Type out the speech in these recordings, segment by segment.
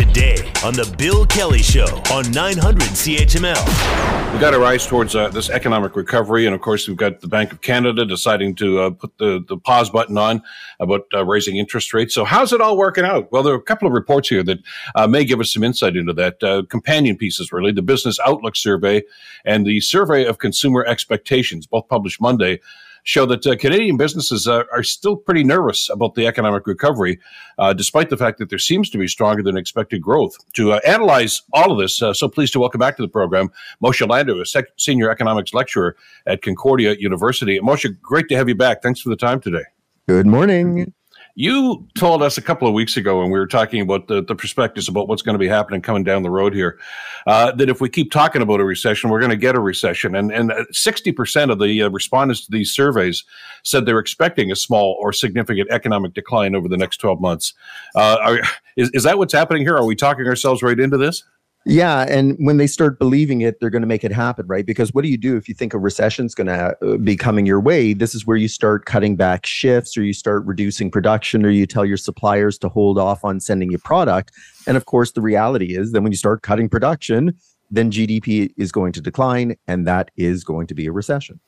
today on The Bill Kelly Show on 900 CHML. We got our eyes towards uh, this economic recovery. And of course, we've got the Bank of Canada deciding to uh, put the, the pause button on about uh, raising interest rates. So, how's it all working out? Well, there are a couple of reports here that uh, may give us some insight into that. Uh, companion pieces, really the Business Outlook survey and the Survey of Consumer Expectations, both published Monday show that uh, Canadian businesses uh, are still pretty nervous about the economic recovery, uh, despite the fact that there seems to be stronger than expected growth. To uh, analyze all of this, uh, so pleased to welcome back to the program Moshe Lander, a sec- senior economics lecturer at Concordia University. Moshe, great to have you back. Thanks for the time today. Good morning. You told us a couple of weeks ago when we were talking about the, the perspectives about what's going to be happening coming down the road here, uh, that if we keep talking about a recession, we're going to get a recession. And and sixty percent of the uh, respondents to these surveys said they're expecting a small or significant economic decline over the next twelve months. Uh, are, is is that what's happening here? Are we talking ourselves right into this? Yeah, and when they start believing it, they're going to make it happen, right? Because what do you do if you think a recession is going to uh, be coming your way? This is where you start cutting back shifts, or you start reducing production, or you tell your suppliers to hold off on sending you product. And of course, the reality is that when you start cutting production, then GDP is going to decline, and that is going to be a recession.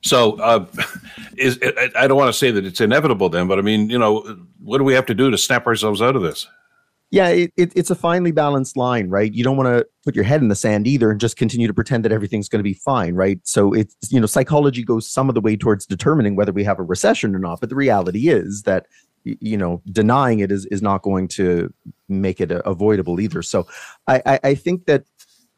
So, uh, is I don't want to say that it's inevitable, then, but I mean, you know, what do we have to do to snap ourselves out of this? Yeah, it, it, it's a finely balanced line, right? You don't want to put your head in the sand either and just continue to pretend that everything's going to be fine, right? So it's, you know, psychology goes some of the way towards determining whether we have a recession or not. But the reality is that, you know, denying it is, is not going to make it avoidable either. So I, I, I think that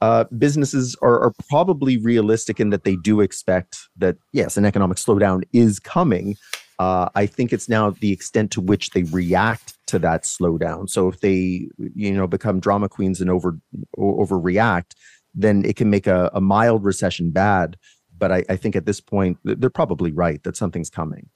uh, businesses are, are probably realistic in that they do expect that, yes, an economic slowdown is coming. Uh, I think it's now the extent to which they react to that slowdown. So if they, you know, become drama queens and over overreact, then it can make a, a mild recession bad. But I, I think at this point, they're probably right that something's coming.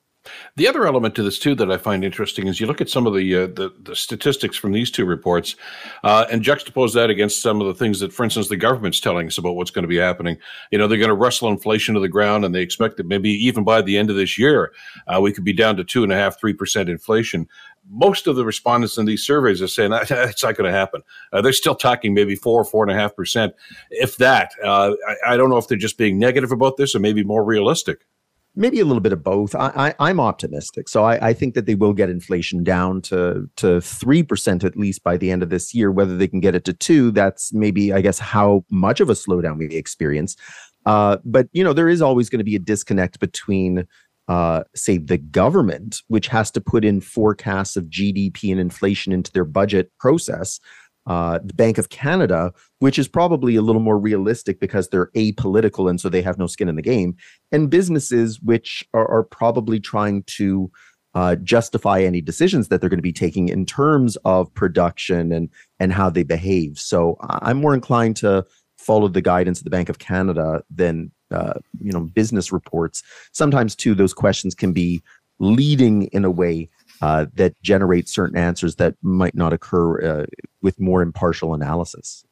The other element to this too that I find interesting is you look at some of the uh, the, the, statistics from these two reports uh, and juxtapose that against some of the things that, for instance, the government's telling us about what's going to be happening. You know, they're going to wrestle inflation to the ground, and they expect that maybe even by the end of this year, uh, we could be down to two and a half, three percent inflation. Most of the respondents in these surveys are saying that it's not going to happen. Uh, they're still talking maybe four, four and a half percent, if that. Uh, I, I don't know if they're just being negative about this or maybe more realistic maybe a little bit of both. I, am optimistic, so I, I think that they will get inflation down to to three percent at least by the end of this year. Whether they can get it to two, that's maybe I guess how much of a slowdown we experience. Uh, but you know, there is always going to be a disconnect between. Uh, say the government, which has to put in forecasts of GDP and inflation into their budget process, uh, the Bank of Canada, which is probably a little more realistic because they're apolitical and so they have no skin in the game, and businesses which are, are probably trying to uh, justify any decisions that they're going to be taking in terms of production and and how they behave. So I'm more inclined to follow the guidance of the Bank of Canada than uh, you know business reports. Sometimes too, those questions can be leading in a way uh, that generate certain answers that might not occur uh, with more impartial analysis.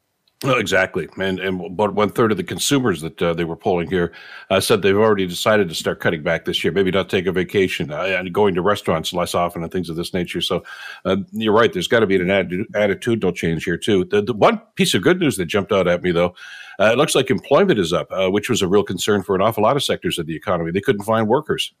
Exactly, and and about one third of the consumers that uh, they were polling here uh, said they've already decided to start cutting back this year. Maybe not take a vacation uh, and going to restaurants less often and things of this nature. So uh, you're right. There's got to be an atti- attitudinal change here too. The, the, one piece of good news that jumped out at me though, uh, it looks like employment is up, uh, which was a real concern for an awful lot of sectors of the economy. They couldn't find workers.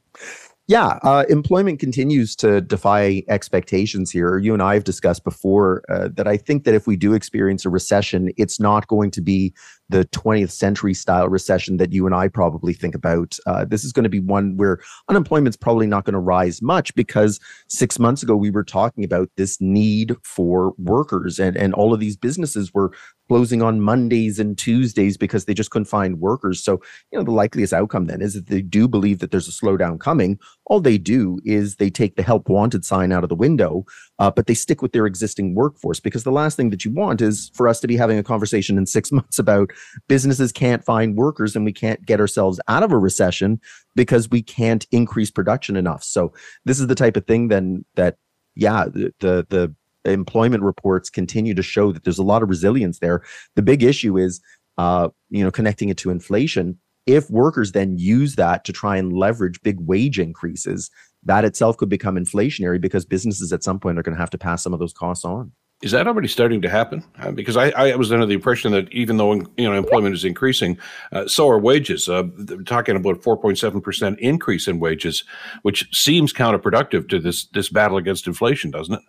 Yeah, uh, employment continues to defy expectations here. You and I have discussed before uh, that I think that if we do experience a recession, it's not going to be the 20th century style recession that you and I probably think about. Uh, this is going to be one where unemployment's probably not going to rise much because six months ago we were talking about this need for workers, and and all of these businesses were closing on Mondays and Tuesdays because they just couldn't find workers. So, you know, the likeliest outcome then is that they do believe that there's a slowdown coming. All they do is they take the help wanted sign out of the window, uh, but they stick with their existing workforce because the last thing that you want is for us to be having a conversation in six months about businesses can't find workers and we can't get ourselves out of a recession because we can't increase production enough. So, this is the type of thing then that yeah, the, the, the employment reports continue to show that there's a lot of resilience there. The big issue is, uh, you know, connecting it to inflation. If workers then use that to try and leverage big wage increases, that itself could become inflationary because businesses at some point are going to have to pass some of those costs on. Is that already starting to happen? Uh, because I, I, was under the impression that even though you know employment is increasing, uh, so are wages. Uh, they're talking about 4.7 percent increase in wages, which seems counterproductive to this this battle against inflation, doesn't it?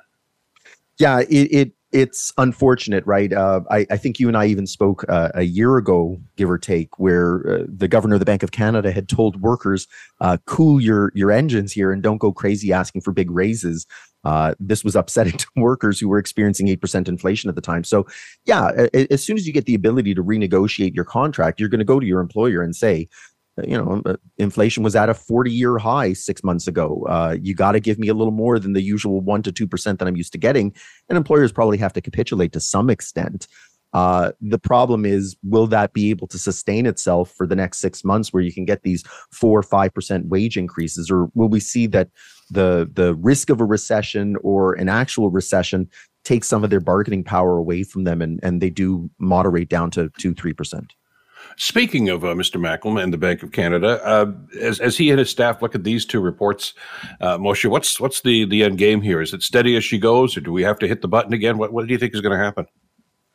Yeah, it, it it's unfortunate, right? Uh, I, I, think you and I even spoke uh, a year ago, give or take, where uh, the governor of the Bank of Canada had told workers, uh, "Cool your your engines here and don't go crazy asking for big raises." Uh, this was upsetting to workers who were experiencing eight percent inflation at the time. So, yeah, as soon as you get the ability to renegotiate your contract, you're going to go to your employer and say, you know, uh, inflation was at a 40 year high six months ago. Uh, you got to give me a little more than the usual one to 2% that I'm used to getting. And employers probably have to capitulate to some extent. Uh, the problem is, will that be able to sustain itself for the next six months where you can get these four or 5% wage increases? Or will we see that the, the risk of a recession or an actual recession takes some of their bargaining power away from them and, and they do moderate down to two, 3%? Speaking of uh, Mr. Macklem and the Bank of Canada, uh, as, as he and his staff look at these two reports, uh, Moshe, what's what's the the end game here? Is it steady as she goes, or do we have to hit the button again? What what do you think is going to happen?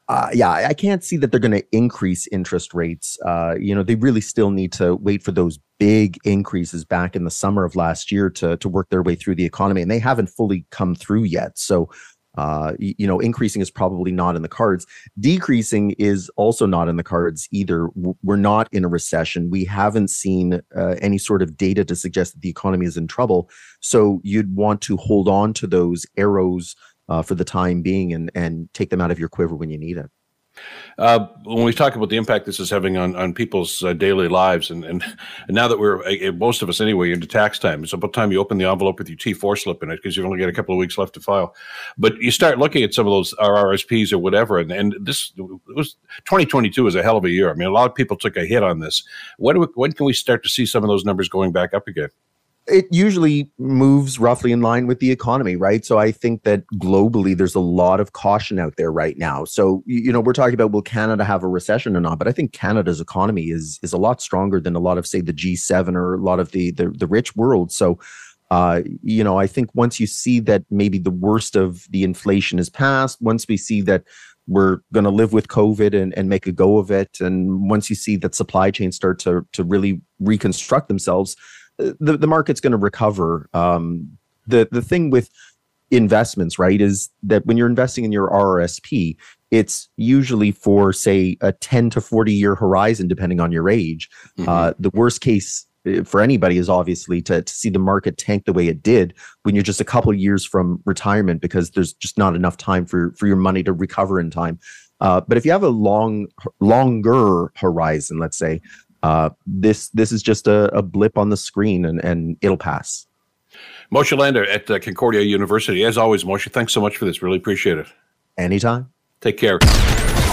Uh, yeah, I can't see that they're going to increase interest rates. Uh, you know, they really still need to wait for those big increases back in the summer of last year to to work their way through the economy, and they haven't fully come through yet. So uh, you know, increasing is probably not in the cards. Decreasing is also not in the cards either. We're not in a recession. We haven't seen uh, any sort of data to suggest that the economy is in trouble. So you'd want to hold on to those arrows uh, for the time being and and take them out of your quiver when you need it. Uh, when we talk about the impact this is having on, on people's uh, daily lives, and, and, and now that we're uh, most of us anyway into tax time, it's about time you open the envelope with your T four slip in it because you've only got a couple of weeks left to file. But you start looking at some of those RRSPs or whatever, and, and this was 2022 was a hell of a year. I mean, a lot of people took a hit on this. When, we, when can we start to see some of those numbers going back up again? It usually moves roughly in line with the economy, right? So I think that globally there's a lot of caution out there right now. So you know, we're talking about will Canada have a recession or not? But I think Canada's economy is is a lot stronger than a lot of say the G7 or a lot of the the, the rich world. So uh, you know, I think once you see that maybe the worst of the inflation is past, once we see that we're going to live with COVID and, and make a go of it, and once you see that supply chains start to to really reconstruct themselves, the, the market's going to recover. Um, the the thing with investments, right, is that when you're investing in your RRSP, it's usually for say a 10 to 40 year horizon, depending on your age. Mm-hmm. Uh, the worst case uh, for anybody is obviously to, to see the market tank the way it did when you're just a couple years from retirement because there's just not enough time for for your money to recover in time. Uh, but if you have a long, longer horizon, let's say, uh, this this is just a, a, blip on the screen and, and it'll pass. Moshe Lander at uh, Concordia University. As always, Moshe, thanks so much for this. Really appreciate it. Anytime. Take care.